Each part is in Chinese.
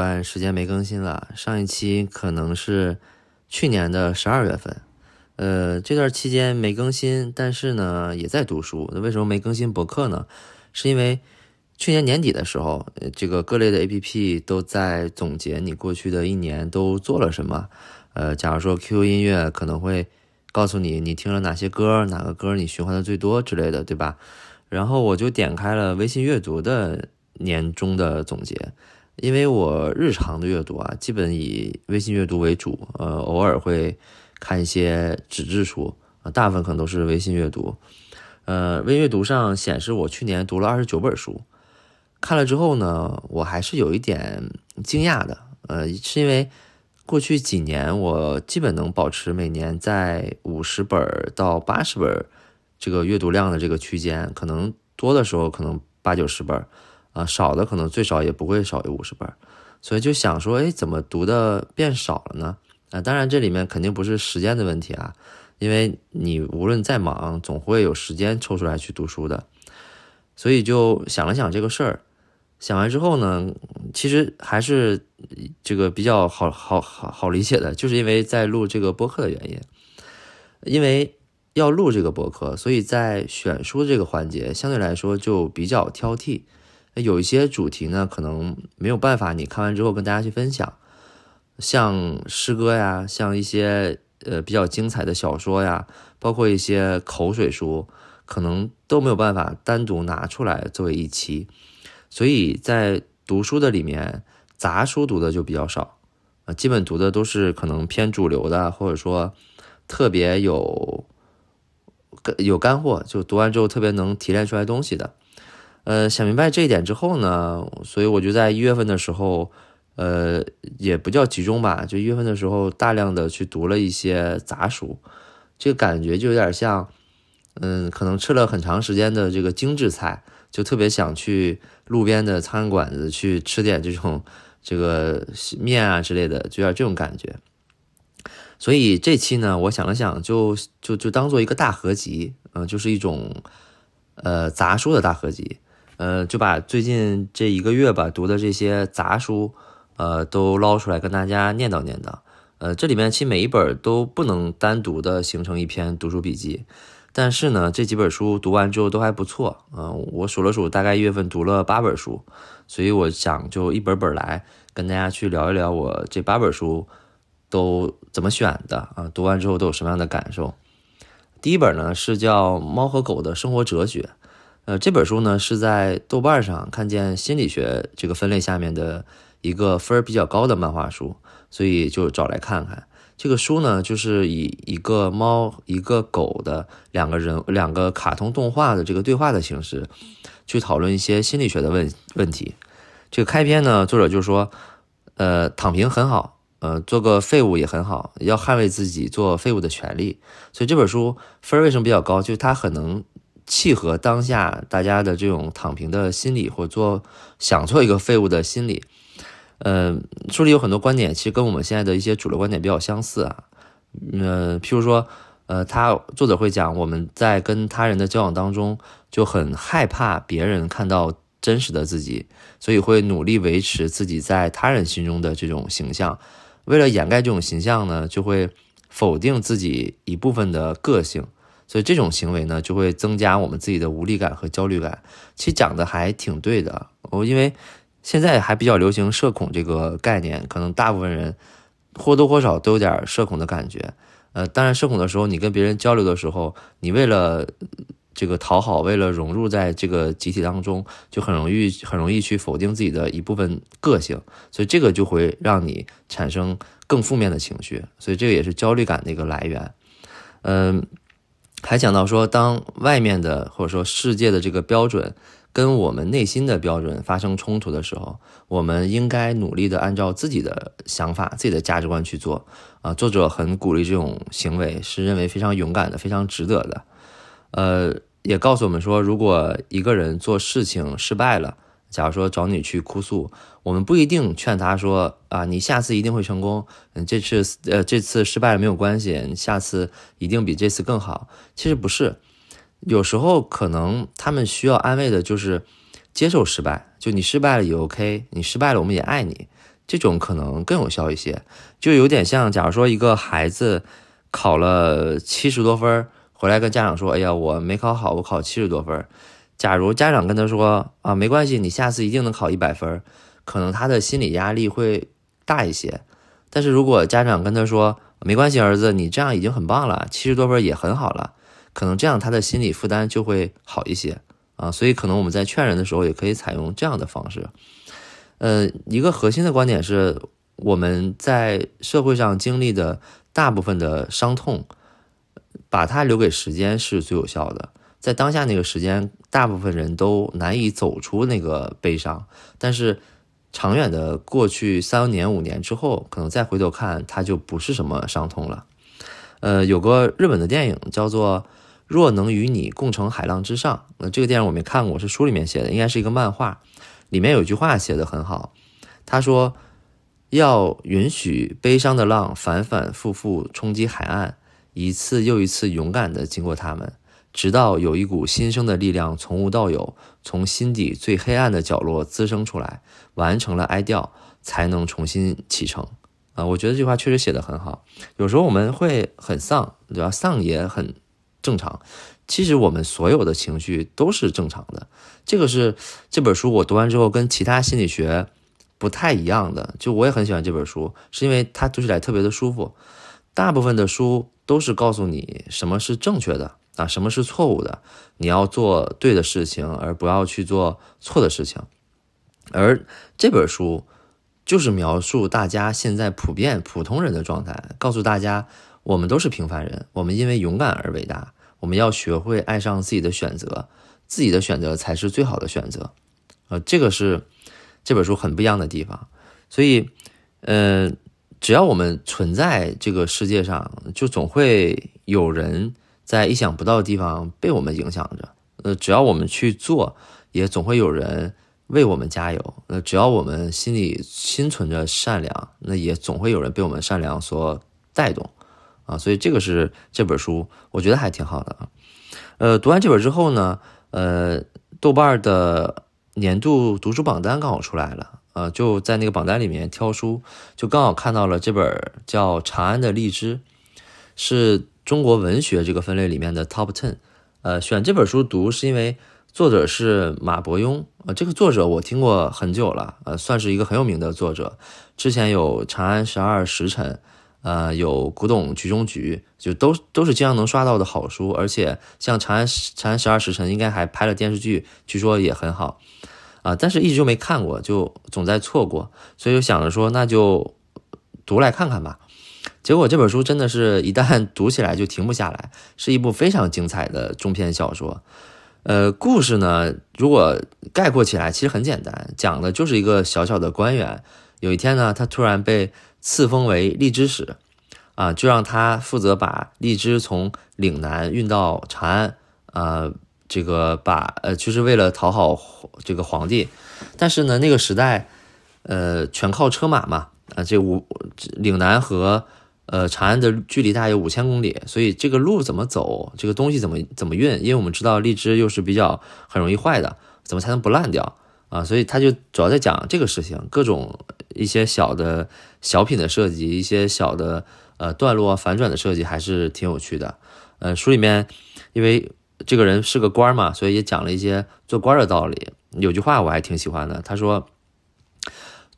段时间没更新了，上一期可能是去年的十二月份，呃，这段期间没更新，但是呢也在读书。那为什么没更新博客呢？是因为去年年底的时候，这个各类的 APP 都在总结你过去的一年都做了什么。呃，假如说 QQ 音乐可能会告诉你你听了哪些歌，哪个歌你循环的最多之类的，对吧？然后我就点开了微信阅读的。年终的总结，因为我日常的阅读啊，基本以微信阅读为主，呃，偶尔会看一些纸质书，啊，大部分可能都是微信阅读。呃，微阅读上显示我去年读了二十九本书，看了之后呢，我还是有一点惊讶的，呃，是因为过去几年我基本能保持每年在五十本到八十本这个阅读量的这个区间，可能多的时候可能八九十本。啊，少的可能最少也不会少于五十本，所以就想说，哎，怎么读的变少了呢？啊，当然这里面肯定不是时间的问题啊，因为你无论再忙，总会有时间抽出来去读书的。所以就想了想这个事儿，想完之后呢，其实还是这个比较好好好好理解的，就是因为在录这个播客的原因，因为要录这个播客，所以在选书这个环节相对来说就比较挑剔。有一些主题呢，可能没有办法，你看完之后跟大家去分享，像诗歌呀，像一些呃比较精彩的小说呀，包括一些口水书，可能都没有办法单独拿出来作为一期。所以在读书的里面，杂书读的就比较少啊，基本读的都是可能偏主流的，或者说特别有有干货，就读完之后特别能提炼出来东西的。呃，想明白这一点之后呢，所以我就在一月份的时候，呃，也不叫集中吧，就一月份的时候，大量的去读了一些杂书，这个感觉就有点像，嗯，可能吃了很长时间的这个精致菜，就特别想去路边的餐馆子去吃点这种这个面啊之类的，就有点这种感觉。所以这期呢，我想了想，就就就当做一个大合集，嗯，就是一种呃杂书的大合集。呃，就把最近这一个月吧读的这些杂书，呃，都捞出来跟大家念叨念叨。呃，这里面其实每一本都不能单独的形成一篇读书笔记，但是呢，这几本书读完之后都还不错。嗯，我数了数，大概一月份读了八本书，所以我想就一本本来跟大家去聊一聊我这八本书都怎么选的啊，读完之后都有什么样的感受。第一本呢是叫《猫和狗的生活哲学》。呃，这本书呢是在豆瓣上看见心理学这个分类下面的一个分儿比较高的漫画书，所以就找来看看。这个书呢就是以一个猫一个狗的两个人两个卡通动画的这个对话的形式，去讨论一些心理学的问问题。这个开篇呢，作者就说，呃，躺平很好，呃，做个废物也很好，要捍卫自己做废物的权利。所以这本书分为什么比较高？就是它很能。契合当下大家的这种躺平的心理，或做想做一个废物的心理。嗯，书里有很多观点，其实跟我们现在的一些主流观点比较相似啊。嗯，譬如说，呃，他作者会讲，我们在跟他人的交往当中，就很害怕别人看到真实的自己，所以会努力维持自己在他人心中的这种形象。为了掩盖这种形象呢，就会否定自己一部分的个性。所以这种行为呢，就会增加我们自己的无力感和焦虑感。其实讲的还挺对的。我因为现在还比较流行社恐这个概念，可能大部分人或多或少都有点社恐的感觉。呃，当然社恐的时候，你跟别人交流的时候，你为了这个讨好，为了融入在这个集体当中，就很容易很容易去否定自己的一部分个性。所以这个就会让你产生更负面的情绪。所以这个也是焦虑感的一个来源。嗯。还讲到说，当外面的或者说世界的这个标准跟我们内心的标准发生冲突的时候，我们应该努力的按照自己的想法、自己的价值观去做。啊，作者很鼓励这种行为，是认为非常勇敢的、非常值得的。呃，也告诉我们说，如果一个人做事情失败了，假如说找你去哭诉，我们不一定劝他说啊，你下次一定会成功。嗯，这次呃这次失败了没有关系，你下次一定比这次更好。其实不是，有时候可能他们需要安慰的就是接受失败，就你失败了也 OK，你失败了我们也爱你，这种可能更有效一些。就有点像，假如说一个孩子考了七十多分，回来跟家长说：“哎呀，我没考好，我考七十多分。”假如家长跟他说：“啊，没关系，你下次一定能考一百分。”可能他的心理压力会大一些。但是如果家长跟他说：“没关系，儿子，你这样已经很棒了，七十多分也很好了。”可能这样他的心理负担就会好一些啊。所以可能我们在劝人的时候也可以采用这样的方式。呃，一个核心的观点是。我们在社会上经历的大部分的伤痛，把它留给时间是最有效的。在当下那个时间，大部分人都难以走出那个悲伤。但是，长远的过去三年五年之后，可能再回头看，它就不是什么伤痛了。呃，有个日本的电影叫做《若能与你共乘海浪之上》。那这个电影我没看过，是书里面写的，应该是一个漫画。里面有句话写的很好，他说。要允许悲伤的浪反反复复冲击海岸，一次又一次勇敢地经过它们，直到有一股新生的力量从无到有，从心底最黑暗的角落滋生出来，完成了哀悼，才能重新启程。啊，我觉得这句话确实写得很好。有时候我们会很丧，对吧？丧也很正常。其实我们所有的情绪都是正常的。这个是这本书我读完之后跟其他心理学。不太一样的，就我也很喜欢这本书，是因为它读起来特别的舒服。大部分的书都是告诉你什么是正确的啊，什么是错误的，你要做对的事情，而不要去做错的事情。而这本书就是描述大家现在普遍普通人的状态，告诉大家我们都是平凡人，我们因为勇敢而伟大，我们要学会爱上自己的选择，自己的选择才是最好的选择。呃，这个是。这本书很不一样的地方，所以，呃，只要我们存在这个世界上，就总会有人在意想不到的地方被我们影响着。呃，只要我们去做，也总会有人为我们加油。呃，只要我们心里心存着善良，那也总会有人被我们善良所带动。啊，所以这个是这本书，我觉得还挺好的啊。呃，读完这本之后呢，呃，豆瓣的。年度读书榜单刚好出来了，呃，就在那个榜单里面挑书，就刚好看到了这本叫《长安的荔枝》，是中国文学这个分类里面的 Top Ten。呃，选这本书读是因为作者是马伯庸，呃，这个作者我听过很久了，呃，算是一个很有名的作者。之前有《长安十二时辰》，呃，有《古董局中局》，就都都是经常能刷到的好书。而且像《长安长安十二时辰》，应该还拍了电视剧，据说也很好。啊，但是一直就没看过，就总在错过，所以就想着说，那就读来看看吧。结果这本书真的是一旦 读起来就停不下来，是一部非常精彩的中篇小说。呃，故事呢，如果概括起来，其实很简单，讲的就是一个小小的官员，有一天呢，他突然被赐封为荔枝使，啊，就让他负责把荔枝从岭南运到长安，啊。这个把呃，就是为了讨好这个皇帝，但是呢，那个时代，呃，全靠车马嘛，啊，这五岭南和呃长安的距离大概有五千公里，所以这个路怎么走，这个东西怎么怎么运？因为我们知道荔枝又是比较很容易坏的，怎么才能不烂掉啊？所以他就主要在讲这个事情，各种一些小的小品的设计，一些小的呃段落反转的设计还是挺有趣的。呃，书里面因为。这个人是个官嘛，所以也讲了一些做官的道理。有句话我还挺喜欢的，他说：“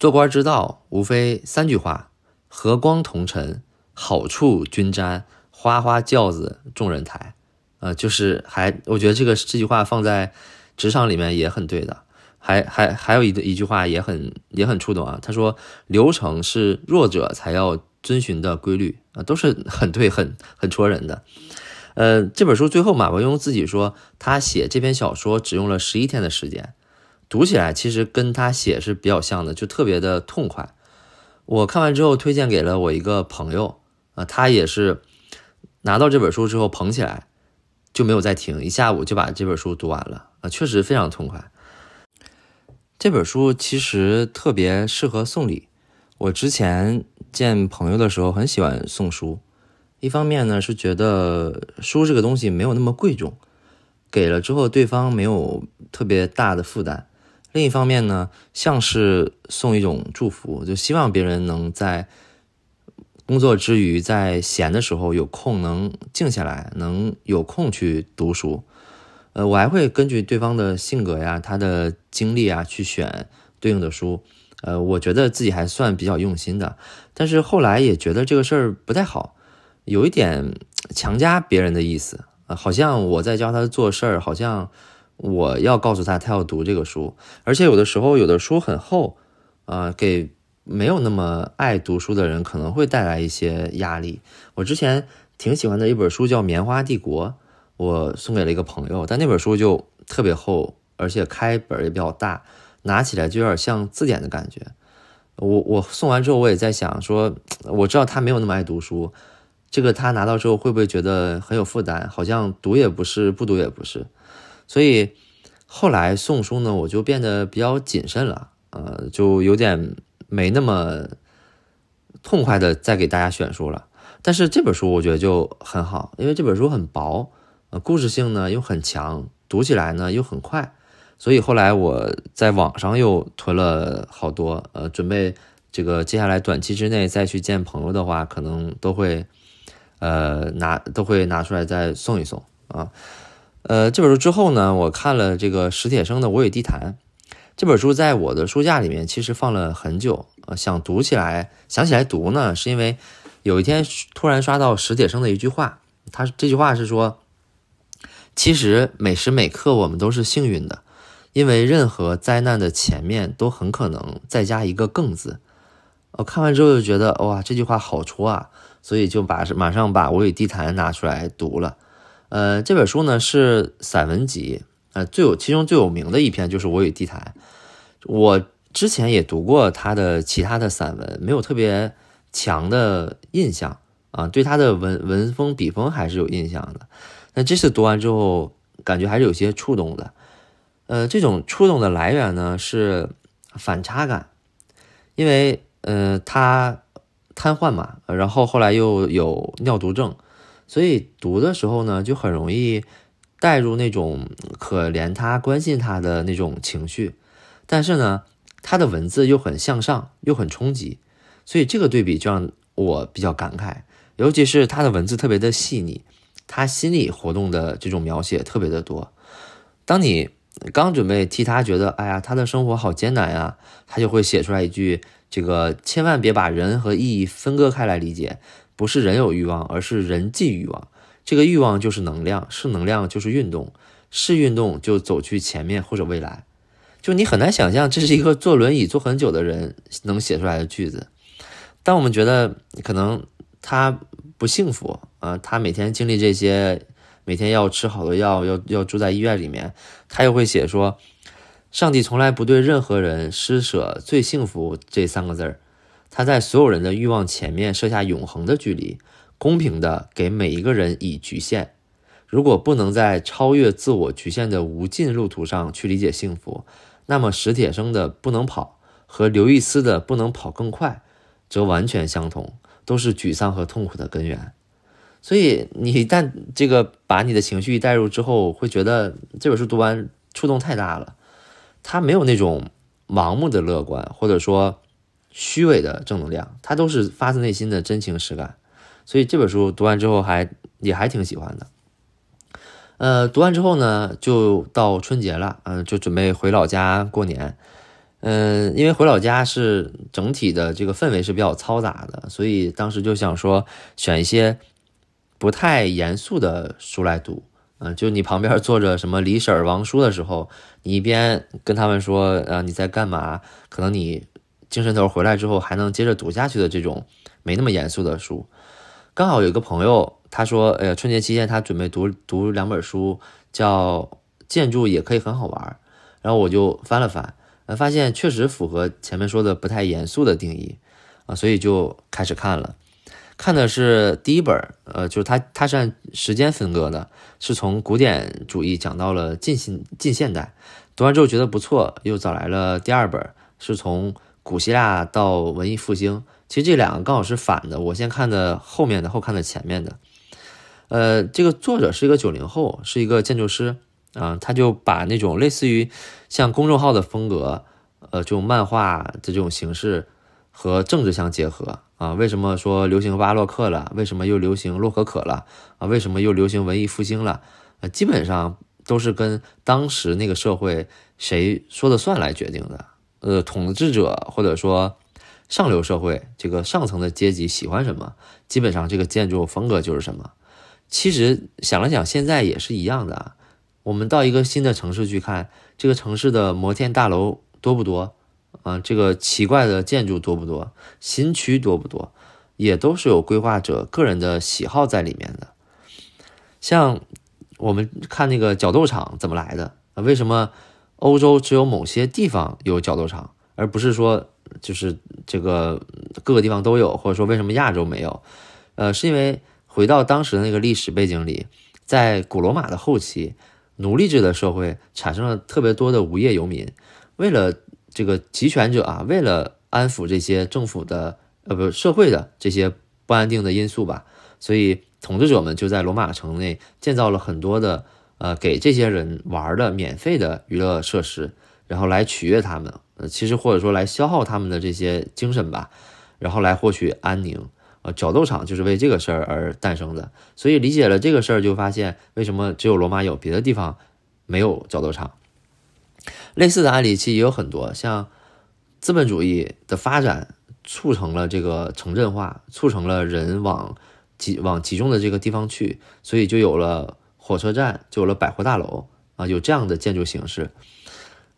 做官之道，无非三句话：和光同尘，好处均沾，花花轿子众人抬。”呃，就是还我觉得这个这句话放在职场里面也很对的。还还还有一一句话也很也很触动啊，他说：“流程是弱者才要遵循的规律啊，都是很对，很很戳人的。”呃，这本书最后马伯庸自己说，他写这篇小说只用了十一天的时间，读起来其实跟他写是比较像的，就特别的痛快。我看完之后推荐给了我一个朋友，啊，他也是拿到这本书之后捧起来就没有再停，一下午就把这本书读完了，啊，确实非常痛快。这本书其实特别适合送礼，我之前见朋友的时候很喜欢送书。一方面呢是觉得书这个东西没有那么贵重，给了之后对方没有特别大的负担；另一方面呢，像是送一种祝福，就希望别人能在工作之余，在闲的时候有空能静下来，能有空去读书。呃，我还会根据对方的性格呀、他的经历啊去选对应的书。呃，我觉得自己还算比较用心的，但是后来也觉得这个事儿不太好，有一点强加别人的意思啊，好像我在教他做事儿，好像我要告诉他他要读这个书，而且有的时候有的书很厚啊，给没有那么爱读书的人可能会带来一些压力。我之前挺喜欢的一本书叫《棉花帝国》，我送给了一个朋友，但那本书就特别厚，而且开本也比较大。拿起来就有点像字典的感觉，我我送完之后我也在想说，我知道他没有那么爱读书，这个他拿到之后会不会觉得很有负担？好像读也不是，不读也不是，所以后来送书呢，我就变得比较谨慎了，呃，就有点没那么痛快的再给大家选书了。但是这本书我觉得就很好，因为这本书很薄，呃，故事性呢又很强，读起来呢又很快。所以后来我在网上又囤了好多，呃，准备这个接下来短期之内再去见朋友的话，可能都会，呃，拿都会拿出来再送一送啊。呃，这本书之后呢，我看了这个史铁生的《我与地坛》这本书，在我的书架里面其实放了很久，呃，想读起来，想起来读呢，是因为有一天突然刷到史铁生的一句话，他这句话是说，其实每时每刻我们都是幸运的。因为任何灾难的前面都很可能再加一个“更”字，我看完之后就觉得哇，这句话好戳啊，所以就把马上把《我与地坛》拿出来读了。呃，这本书呢是散文集，呃，最有其中最有名的一篇就是《我与地坛》。我之前也读过他的其他的散文，没有特别强的印象啊，对他的文文风笔锋还是有印象的。那这次读完之后，感觉还是有些触动的。呃，这种触动的来源呢是反差感，因为呃他瘫痪嘛，然后后来又有尿毒症，所以读的时候呢就很容易带入那种可怜他、关心他的那种情绪，但是呢他的文字又很向上，又很冲击，所以这个对比就让我比较感慨，尤其是他的文字特别的细腻，他心理活动的这种描写特别的多，当你。刚准备替他觉得，哎呀，他的生活好艰难呀，他就会写出来一句：这个千万别把人和意义分割开来理解，不是人有欲望，而是人际欲望。这个欲望就是能量，是能量就是运动，是运动就走去前面或者未来。就你很难想象，这是一个坐轮椅坐很久的人能写出来的句子。当我们觉得可能他不幸福啊，他每天经历这些。每天要吃好多药，要要住在医院里面。他又会写说，上帝从来不对任何人施舍“最幸福”这三个字儿。他在所有人的欲望前面设下永恒的距离，公平的给每一个人以局限。如果不能在超越自我局限的无尽路途上去理解幸福，那么史铁生的不能跑和刘易斯的不能跑更快，则完全相同，都是沮丧和痛苦的根源。所以你一旦这个把你的情绪带入之后，会觉得这本书读完触动太大了。它没有那种盲目的乐观，或者说虚伪的正能量，它都是发自内心的真情实感。所以这本书读完之后还也还挺喜欢的。呃，读完之后呢，就到春节了，嗯，就准备回老家过年。嗯，因为回老家是整体的这个氛围是比较嘈杂的，所以当时就想说选一些。不太严肃的书来读，嗯，就你旁边坐着什么李婶、王叔的时候，你一边跟他们说，呃，你在干嘛？可能你精神头回来之后还能接着读下去的这种没那么严肃的书。刚好有一个朋友，他说，哎呀，春节期间他准备读读两本书，叫《建筑也可以很好玩》，然后我就翻了翻，呃，发现确实符合前面说的不太严肃的定义，啊，所以就开始看了。看的是第一本，呃，就是它，它是按时间分割的，是从古典主义讲到了近现近现代。读完之后觉得不错，又找来了第二本，是从古希腊到文艺复兴。其实这两个刚好是反的，我先看的后面的，后看的前面的。呃，这个作者是一个九零后，是一个建筑师，啊，他就把那种类似于像公众号的风格，呃，这种漫画的这种形式和政治相结合啊。为什么说流行巴洛克了？为什么又流行洛可可了？啊，为什么又流行文艺复兴了？啊，基本上都是跟当时那个社会谁说了算来决定的。呃，统治者或者说上流社会这个上层的阶级喜欢什么，基本上这个建筑风格就是什么。其实想了想，现在也是一样的啊。我们到一个新的城市去看，这个城市的摩天大楼多不多？啊，这个奇怪的建筑多不多？新区多不多？也都是有规划者个人的喜好在里面的。像我们看那个角斗场怎么来的？啊，为什么欧洲只有某些地方有角斗场，而不是说就是这个各个地方都有？或者说为什么亚洲没有？呃，是因为。回到当时的那个历史背景里，在古罗马的后期，奴隶制的社会产生了特别多的无业游民。为了这个集权者啊，为了安抚这些政府的呃不社会的这些不安定的因素吧，所以统治者们就在罗马城内建造了很多的呃给这些人玩的免费的娱乐设施，然后来取悦他们，呃其实或者说来消耗他们的这些精神吧，然后来获取安宁。呃，角斗场就是为这个事儿而诞生的，所以理解了这个事儿，就发现为什么只有罗马有，别的地方没有角斗场。类似的案例其实也有很多，像资本主义的发展促成了这个城镇化，促成了人往集往集中的这个地方去，所以就有了火车站，就有了百货大楼啊，有这样的建筑形式。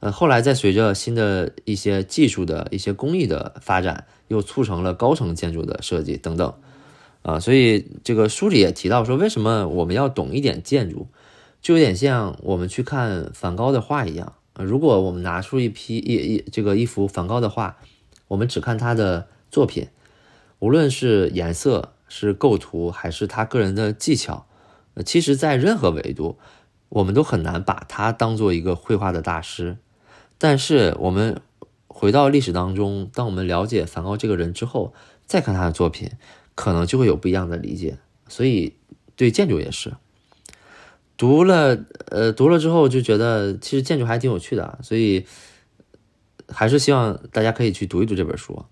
呃，后来在随着新的一些技术的一些工艺的发展，又促成了高层建筑的设计等等，啊，所以这个书里也提到说，为什么我们要懂一点建筑，就有点像我们去看梵高的画一样。如果我们拿出一批一一这个一幅梵高的画，我们只看他的作品，无论是颜色、是构图，还是他个人的技巧，其实在任何维度，我们都很难把他当做一个绘画的大师。但是我们回到历史当中，当我们了解梵高这个人之后，再看他的作品，可能就会有不一样的理解。所以对建筑也是，读了呃读了之后就觉得其实建筑还挺有趣的，所以还是希望大家可以去读一读这本书。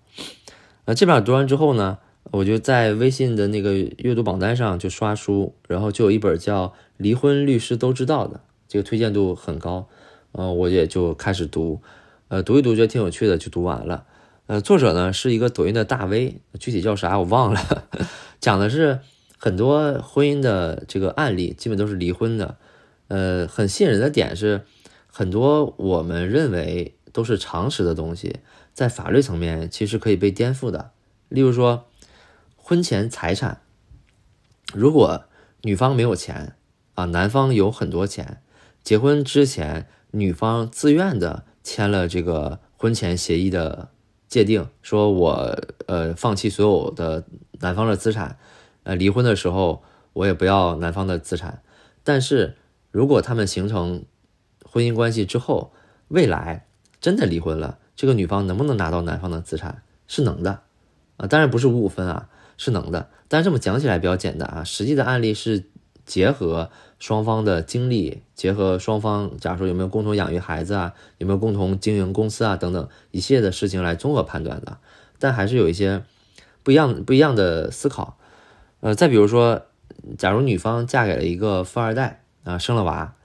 呃，这本读完之后呢，我就在微信的那个阅读榜单上就刷书，然后就有一本叫《离婚律师都知道的》，这个推荐度很高。嗯，我也就开始读，呃，读一读觉得挺有趣的，就读完了。呃，作者呢是一个抖音的大 V，具体叫啥我忘了，讲的是很多婚姻的这个案例，基本都是离婚的。呃，很吸引人的点是，很多我们认为都是常识的东西，在法律层面其实可以被颠覆的。例如说，婚前财产，如果女方没有钱啊，男方有很多钱，结婚之前。女方自愿的签了这个婚前协议的界定，说我呃放弃所有的男方的资产，呃离婚的时候我也不要男方的资产。但是如果他们形成婚姻关系之后，未来真的离婚了，这个女方能不能拿到男方的资产？是能的啊，当然不是五五分啊，是能的。但是这么讲起来比较简单啊，实际的案例是结合。双方的经历结合，双方假如说有没有共同养育孩子啊，有没有共同经营公司啊等等一系列的事情来综合判断的，但还是有一些不一样不一样的思考。呃，再比如说，假如女方嫁给了一个富二代啊，生了娃，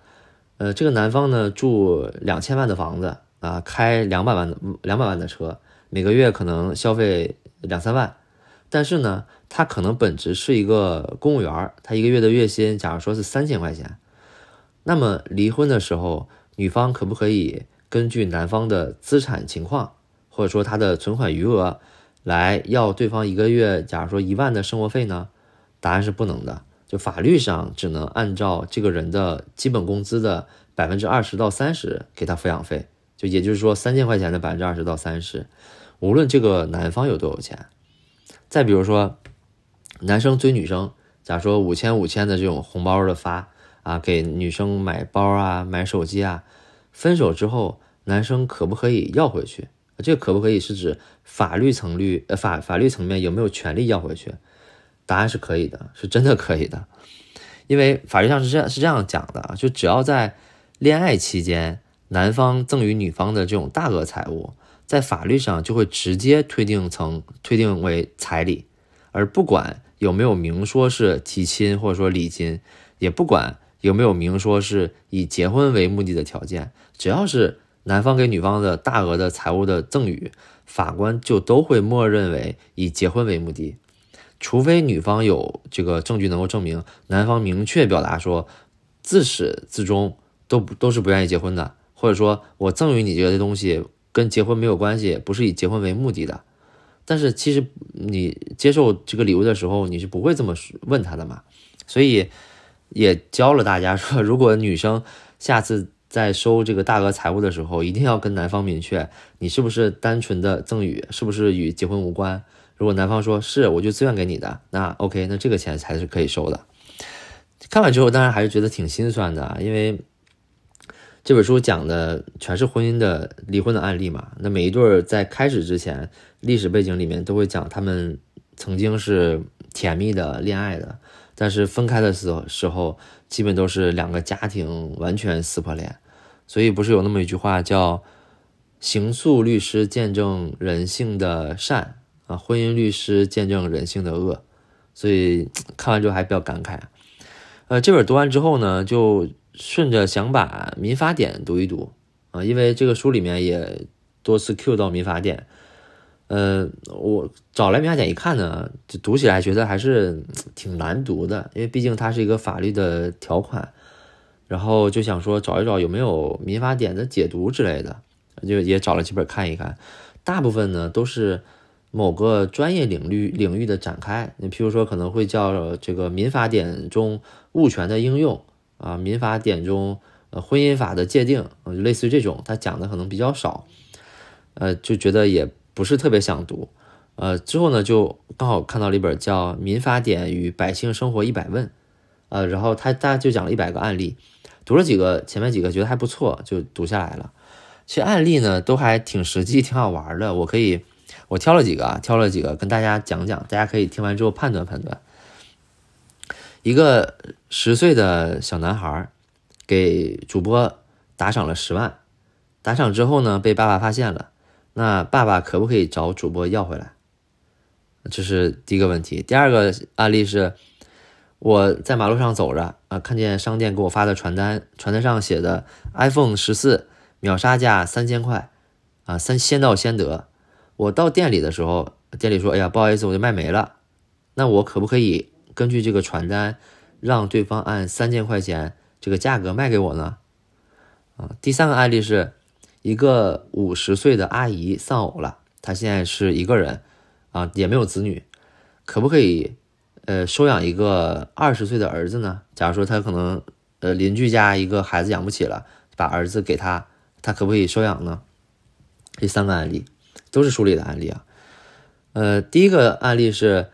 呃，这个男方呢住两千万的房子啊，开两百万的两百万的车，每个月可能消费两三万，但是呢。他可能本职是一个公务员，他一个月的月薪，假如说是三千块钱，那么离婚的时候，女方可不可以根据男方的资产情况，或者说他的存款余额，来要对方一个月，假如说一万的生活费呢？答案是不能的，就法律上只能按照这个人的基本工资的百分之二十到三十给他抚养费，就也就是说三千块钱的百分之二十到三十，无论这个男方有多有钱。再比如说。男生追女生，假如说五千五千的这种红包的发啊，给女生买包啊、买手机啊，分手之后，男生可不可以要回去？这可不可以是指法律层律呃法法律层面有没有权利要回去？答案是可以的，是真的可以的，因为法律上是这样是这样讲的啊，就只要在恋爱期间男方赠与女方的这种大额财物，在法律上就会直接推定成推定为彩礼，而不管有没有明说是提亲或者说礼金，也不管有没有明说是以结婚为目的的条件，只要是男方给女方的大额的财物的赠与，法官就都会默认为以结婚为目的。除非女方有这个证据能够证明男方明确表达说自始至终都不都是不愿意结婚的，或者说我赠予你这些东西跟结婚没有关系，不是以结婚为目的的。但是其实你接受这个礼物的时候，你是不会这么问他的嘛？所以也教了大家说，如果女生下次在收这个大额财物的时候，一定要跟男方明确你是不是单纯的赠与，是不是与结婚无关。如果男方说是我就自愿给你的，那 OK，那这个钱才是可以收的。看完之后，当然还是觉得挺心酸的，因为这本书讲的全是婚姻的离婚的案例嘛。那每一对在开始之前，历史背景里面都会讲他们曾经是甜蜜的恋爱的，但是分开的时时候，基本都是两个家庭完全撕破脸。所以不是有那么一句话叫“刑诉律师见证人性的善”。啊，婚姻律师见证人性的恶，所以看完之后还比较感慨。呃，这本读完之后呢，就顺着想把民法典读一读啊，因为这个书里面也多次 Q 到民法典。呃，我找来民法典一看呢，就读起来觉得还是挺难读的，因为毕竟它是一个法律的条款。然后就想说找一找有没有民法典的解读之类的，就也找了几本看一看，大部分呢都是。某个专业领域领域的展开，你譬如说可能会叫这个民法典中物权的应用啊，民法典中呃婚姻法的界定，就类似于这种，他讲的可能比较少，呃，就觉得也不是特别想读，呃，之后呢就刚好看到了一本叫《民法典与百姓生活一百问》，呃，然后他大家就讲了一百个案例，读了几个前面几个觉得还不错，就读下来了。其实案例呢都还挺实际，挺好玩的，我可以。我挑了几个啊，挑了几个跟大家讲讲，大家可以听完之后判断判断。一个十岁的小男孩给主播打赏了十万，打赏之后呢，被爸爸发现了，那爸爸可不可以找主播要回来？这是第一个问题。第二个案例是，我在马路上走着啊，看见商店给我发的传单，传单上写的 iPhone 十四秒杀价三千块啊，三先到先得。我到店里的时候，店里说：“哎呀，不好意思，我就卖没了。”那我可不可以根据这个传单，让对方按三千块钱这个价格卖给我呢？啊，第三个案例是一个五十岁的阿姨丧偶了，她现在是一个人，啊，也没有子女，可不可以呃收养一个二十岁的儿子呢？假如说他可能呃邻居家一个孩子养不起了，把儿子给他，他可不可以收养呢？这三个案例。都是书里的案例啊，呃，第一个案例是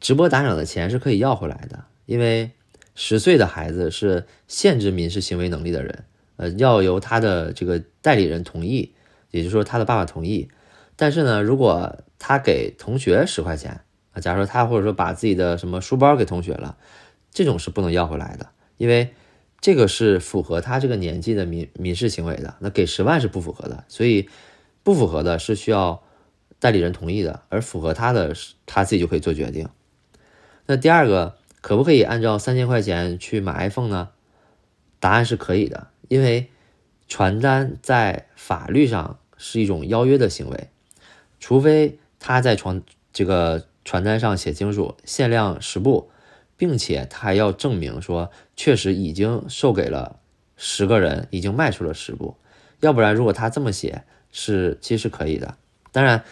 直播打赏的钱是可以要回来的，因为十岁的孩子是限制民事行为能力的人，呃，要由他的这个代理人同意，也就是说他的爸爸同意。但是呢，如果他给同学十块钱啊，假如说他或者说把自己的什么书包给同学了，这种是不能要回来的，因为这个是符合他这个年纪的民民事行为的，那给十万是不符合的，所以。不符合的是需要代理人同意的，而符合他的他自己就可以做决定。那第二个，可不可以按照三千块钱去买 iPhone 呢？答案是可以的，因为传单在法律上是一种邀约的行为，除非他在传这个传单上写清楚限量十部，并且他还要证明说确实已经售给了十个人，已经卖出了十部，要不然如果他这么写。是，其实是可以的。当然，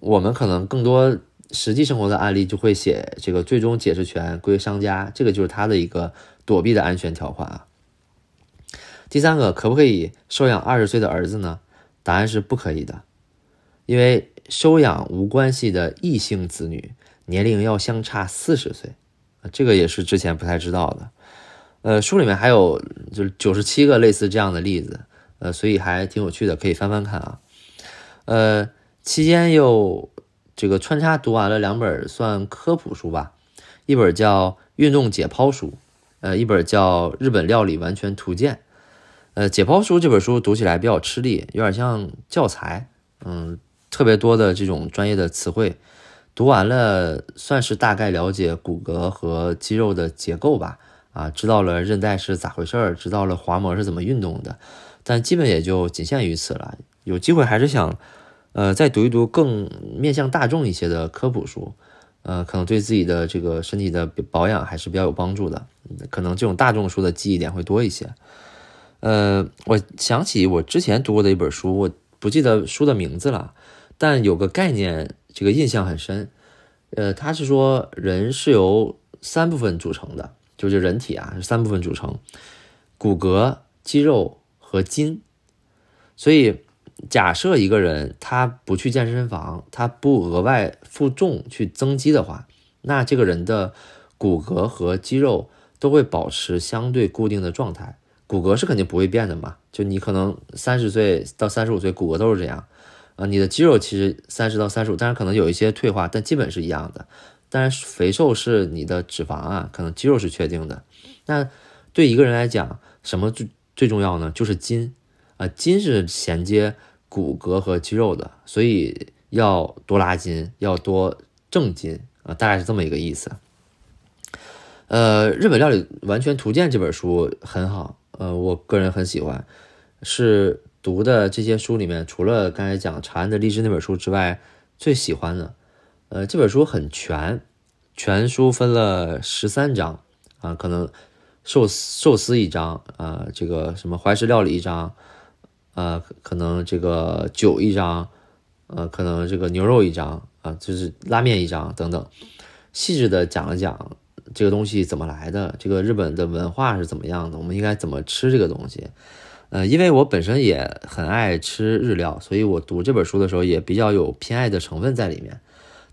我们可能更多实际生活的案例就会写这个最终解释权归商家，这个就是他的一个躲避的安全条款啊。第三个，可不可以收养二十岁的儿子呢？答案是不可以的，因为收养无关系的异性子女年龄要相差四十岁这个也是之前不太知道的。呃，书里面还有就是九十七个类似这样的例子，呃，所以还挺有趣的，可以翻翻看啊。呃，期间又这个穿插读完了两本算科普书吧，一本叫《运动解剖书》，呃，一本叫《日本料理完全图鉴》。呃，解剖书这本书读起来比较吃力，有点像教材，嗯，特别多的这种专业的词汇，读完了算是大概了解骨骼和肌肉的结构吧，啊，知道了韧带是咋回事儿，知道了滑膜是怎么运动的，但基本也就仅限于此了。有机会还是想，呃，再读一读更面向大众一些的科普书，呃，可能对自己的这个身体的保养还是比较有帮助的，可能这种大众书的记忆点会多一些。呃，我想起我之前读过的一本书，我不记得书的名字了，但有个概念，这个印象很深。呃，他是说人是由三部分组成的，就是人体啊三部分组成，骨骼、肌肉和筋。所以假设一个人他不去健身房，他不额外负重去增肌的话，那这个人的骨骼和肌肉都会保持相对固定的状态。骨骼是肯定不会变的嘛，就你可能三十岁到三十五岁，骨骼都是这样，啊，你的肌肉其实三十到三十五，但是可能有一些退化，但基本是一样的。但是肥瘦是你的脂肪啊，可能肌肉是确定的。那对一个人来讲，什么最最重要呢？就是筋筋是衔接骨骼和肌肉的，所以要多拉筋，要多正筋啊，大概是这么一个意思。呃，日本料理完全图鉴这本书很好。呃，我个人很喜欢，是读的这些书里面，除了刚才讲《长安的荔枝》那本书之外，最喜欢的。呃，这本书很全，全书分了十三章啊，可能寿寿司一章啊，这个什么怀石料理一章呃，可能这个酒一张，呃，可能这个牛肉一张啊，就是拉面一张等等，细致的讲了讲。这个东西怎么来的？这个日本的文化是怎么样的？我们应该怎么吃这个东西？呃，因为我本身也很爱吃日料，所以我读这本书的时候也比较有偏爱的成分在里面。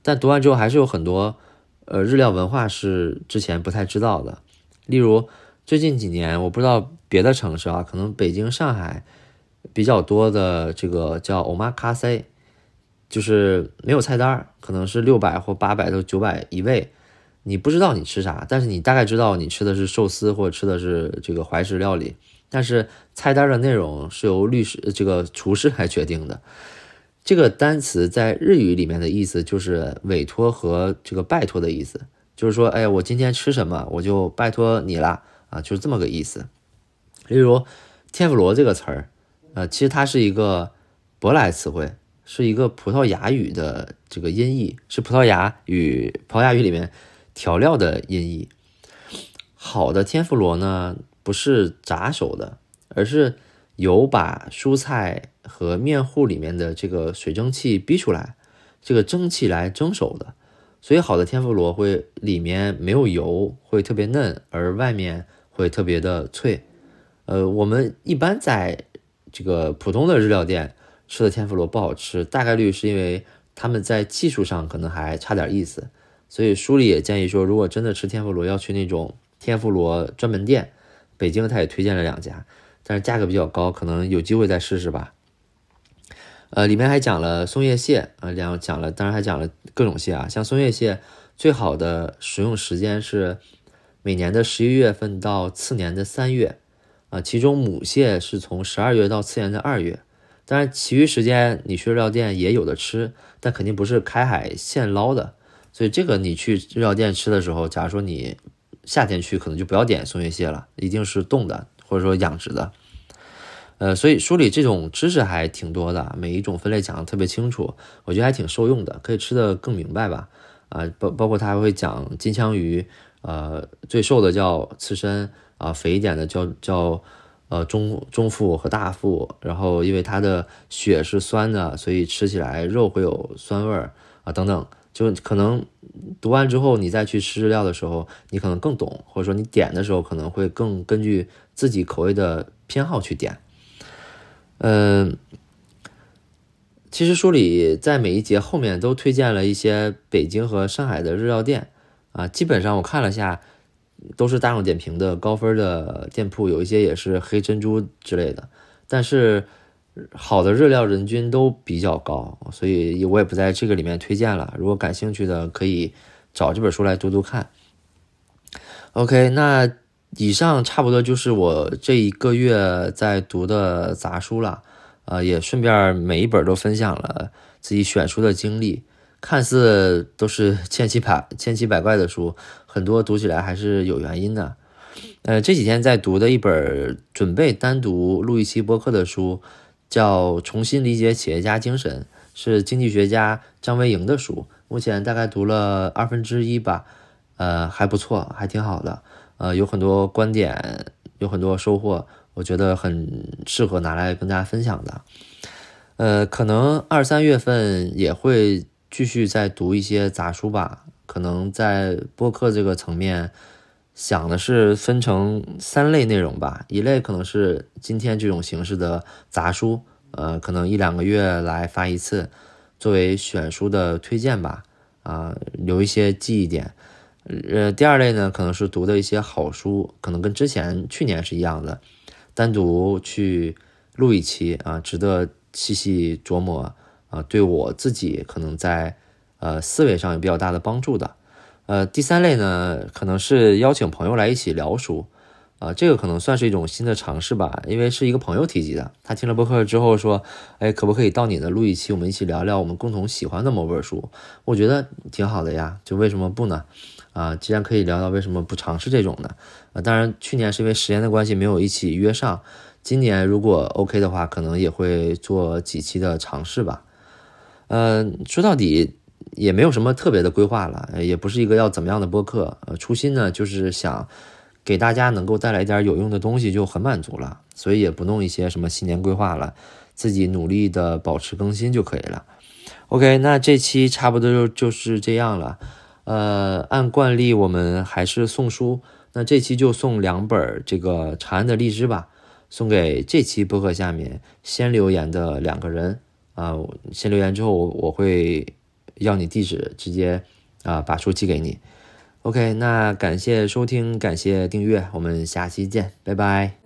但读完之后还是有很多，呃，日料文化是之前不太知道的。例如最近几年，我不知道别的城市啊，可能北京、上海比较多的这个叫 omakase，就是没有菜单，可能是六百或八百到九百一位。你不知道你吃啥，但是你大概知道你吃的是寿司或者吃的是这个怀石料理，但是菜单的内容是由律师这个厨师来决定的。这个单词在日语里面的意思就是委托和这个拜托的意思，就是说，哎，我今天吃什么，我就拜托你了啊，就是这么个意思。例如“天妇罗”这个词儿，呃，其实它是一个舶来词汇，是一个葡萄牙语的这个音译，是葡萄牙语葡萄牙语里面。调料的音译，好的天妇罗呢，不是炸熟的，而是油把蔬菜和面糊里面的这个水蒸气逼出来，这个蒸汽来蒸熟的。所以好的天妇罗会里面没有油，会特别嫩，而外面会特别的脆。呃，我们一般在这个普通的日料店吃的天妇罗不好吃，大概率是因为他们在技术上可能还差点意思。所以书里也建议说，如果真的吃天妇罗，要去那种天妇罗专门店。北京他也推荐了两家，但是价格比较高，可能有机会再试试吧。呃，里面还讲了松叶蟹啊，两讲了，当然还讲了各种蟹啊，像松叶蟹最好的食用时间是每年的十一月份到次年的三月啊，其中母蟹是从十二月到次年的二月。当然，其余时间你去日料店也有的吃，但肯定不是开海现捞的。所以这个你去日料店吃的时候，假如说你夏天去，可能就不要点松叶蟹了，一定是冻的或者说养殖的。呃，所以书里这种知识还挺多的，每一种分类讲的特别清楚，我觉得还挺受用的，可以吃的更明白吧。啊，包包括他还会讲金枪鱼，呃，最瘦的叫刺身啊，肥一点的叫叫呃中中腹和大腹，然后因为它的血是酸的，所以吃起来肉会有酸味儿啊等等。就可能读完之后，你再去吃日料的时候，你可能更懂，或者说你点的时候可能会更根据自己口味的偏好去点。嗯，其实书里在每一节后面都推荐了一些北京和上海的日料店啊，基本上我看了下，都是大众点评的高分的店铺，有一些也是黑珍珠之类的，但是。好的日料人均都比较高，所以我也不在这个里面推荐了。如果感兴趣的，可以找这本书来读读看。OK，那以上差不多就是我这一个月在读的杂书了，呃，也顺便每一本都分享了自己选书的经历。看似都是千奇百千奇百怪的书，很多读起来还是有原因的。呃，这几天在读的一本准备单独录一期播客的书，叫《重新理解企业家精神》，是经济学家张维迎的书。目前大概读了二分之一吧，呃，还不错，还挺好的。呃，有很多观点，有很多收获，我觉得很适合拿来跟大家分享的。呃，可能二三月份也会继续再读一些杂书吧。可能在播客这个层面，想的是分成三类内容吧。一类可能是今天这种形式的杂书，呃，可能一两个月来发一次，作为选书的推荐吧。啊，留一些记忆点。呃，第二类呢，可能是读的一些好书，可能跟之前去年是一样的，单独去录一期啊，值得细细琢磨啊，对我自己可能在呃思维上有比较大的帮助的。呃，第三类呢，可能是邀请朋友来一起聊书啊，这个可能算是一种新的尝试吧，因为是一个朋友提及的，他听了播客之后说，哎，可不可以到你的录一期，我们一起聊聊我们共同喜欢的某本书？我觉得挺好的呀，就为什么不呢？啊，既然可以聊到，为什么不尝试这种呢？啊，当然，去年是因为时间的关系没有一起约上。今年如果 OK 的话，可能也会做几期的尝试吧。嗯，说到底也没有什么特别的规划了，也不是一个要怎么样的播客。呃，初心呢就是想给大家能够带来一点有用的东西就很满足了，所以也不弄一些什么新年规划了，自己努力的保持更新就可以了。OK，那这期差不多就就是这样了。呃，按惯例，我们还是送书。那这期就送两本这个长安的荔枝吧，送给这期播客下面先留言的两个人啊。先留言之后，我我会要你地址，直接啊把书寄给你。OK，那感谢收听，感谢订阅，我们下期见，拜拜。